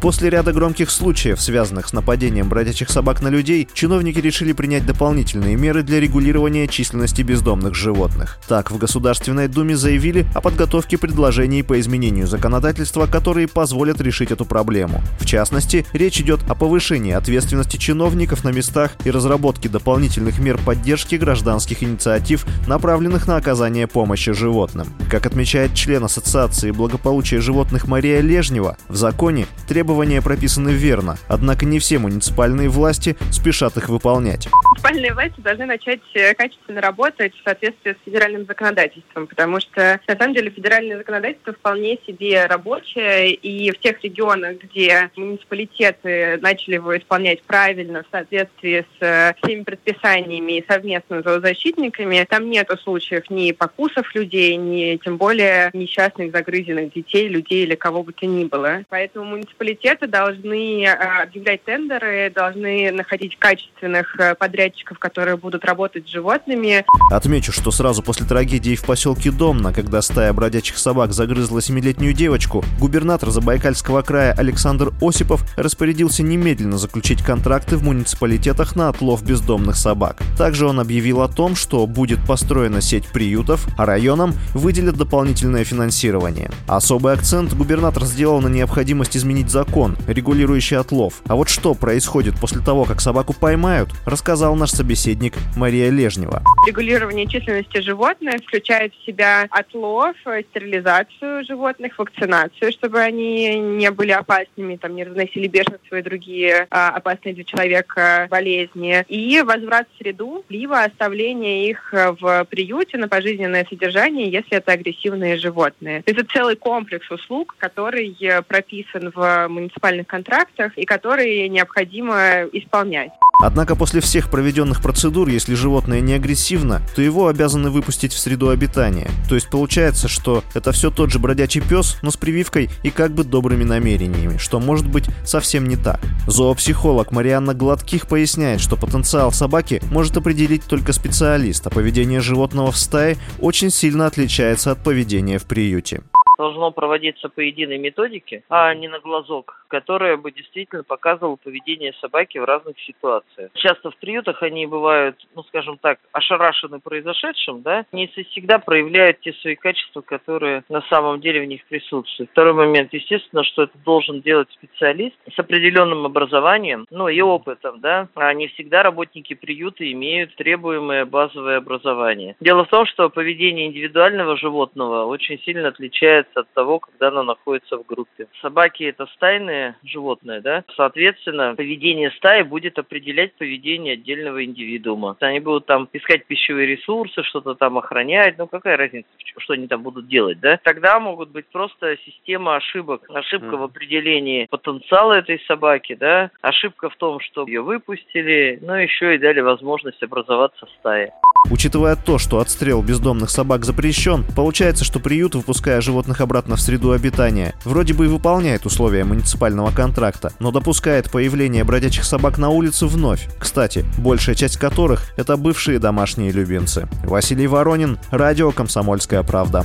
После ряда громких случаев, связанных с нападением бродячих собак на людей, чиновники решили принять дополнительные меры для регулирования численности бездомных животных. Так, в Государственной Думе заявили о подготовке предложений по изменению законодательства, которые позволят решить эту проблему. В частности, речь идет о повышении ответственности чиновников на местах и разработке дополнительных мер поддержки гражданских инициатив, направленных на оказание помощи животным. Как отмечает член Ассоциации благополучия животных Мария Лежнева, в законе требуется Требования прописаны верно, однако не все муниципальные власти спешат их выполнять. Муниципальные власти должны начать э, качественно работать в соответствии с федеральным законодательством, потому что, на самом деле, федеральное законодательство вполне себе рабочее, и в тех регионах, где муниципалитеты начали его исполнять правильно, в соответствии с э, всеми предписаниями и совместно с зоозащитниками, там нет случаев ни покусов людей, ни тем более несчастных загрызенных детей, людей или кого бы то ни было. Поэтому муниципалитеты муниципалитеты должны э, объявлять тендеры, должны находить качественных э, подрядчиков, которые будут работать с животными. Отмечу, что сразу после трагедии в поселке Домна, когда стая бродячих собак загрызла семилетнюю девочку, губернатор Забайкальского края Александр Осипов распорядился немедленно заключить контракты в муниципалитетах на отлов бездомных собак. Также он объявил о том, что будет построена сеть приютов, а районам выделят дополнительное финансирование. Особый акцент губернатор сделал на необходимость изменить закон закон, регулирующий отлов. А вот что происходит после того, как собаку поймают, рассказал наш собеседник Мария Лежнева. Регулирование численности животных включает в себя отлов, стерилизацию животных, вакцинацию, чтобы они не были опасными, там, не разносили бешенство и другие а, опасные для человека болезни. И возврат в среду, либо оставление их в приюте на пожизненное содержание, если это агрессивные животные. Это целый комплекс услуг, который прописан в муниципальных контрактах и которые необходимо исполнять. Однако после всех проведенных процедур, если животное не агрессивно, то его обязаны выпустить в среду обитания. То есть получается, что это все тот же бродячий пес, но с прививкой и как бы добрыми намерениями, что может быть совсем не так. Зоопсихолог Марианна Гладких поясняет, что потенциал собаки может определить только специалист, а поведение животного в стае очень сильно отличается от поведения в приюте должно проводиться по единой методике, а не на глазок, которая бы действительно показывала поведение собаки в разных ситуациях. Часто в приютах они бывают, ну скажем так, ошарашены произошедшим, да, не всегда проявляют те свои качества, которые на самом деле в них присутствуют. Второй момент, естественно, что это должен делать специалист с определенным образованием, ну и опытом, да, а не всегда работники приюта имеют требуемое базовое образование. Дело в том, что поведение индивидуального животного очень сильно отличается от того, когда она находится в группе. Собаки это стайные животные, да? Соответственно, поведение стаи будет определять поведение отдельного индивидуума. Они будут там искать пищевые ресурсы, что-то там охранять, ну какая разница, что они там будут делать, да? Тогда могут быть просто система ошибок. Ошибка mm. в определении потенциала этой собаки, да? Ошибка в том, что ее выпустили, но еще и дали возможность образоваться стае. Учитывая то, что отстрел бездомных собак запрещен, получается, что приют, выпуская животных обратно в среду обитания, вроде бы и выполняет условия муниципального контракта, но допускает появление бродячих собак на улице вновь. Кстати, большая часть которых — это бывшие домашние любимцы. Василий Воронин, радио «Комсомольская правда».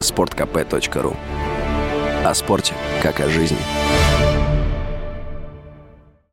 Спорткп.ру О спорте, как о жизни.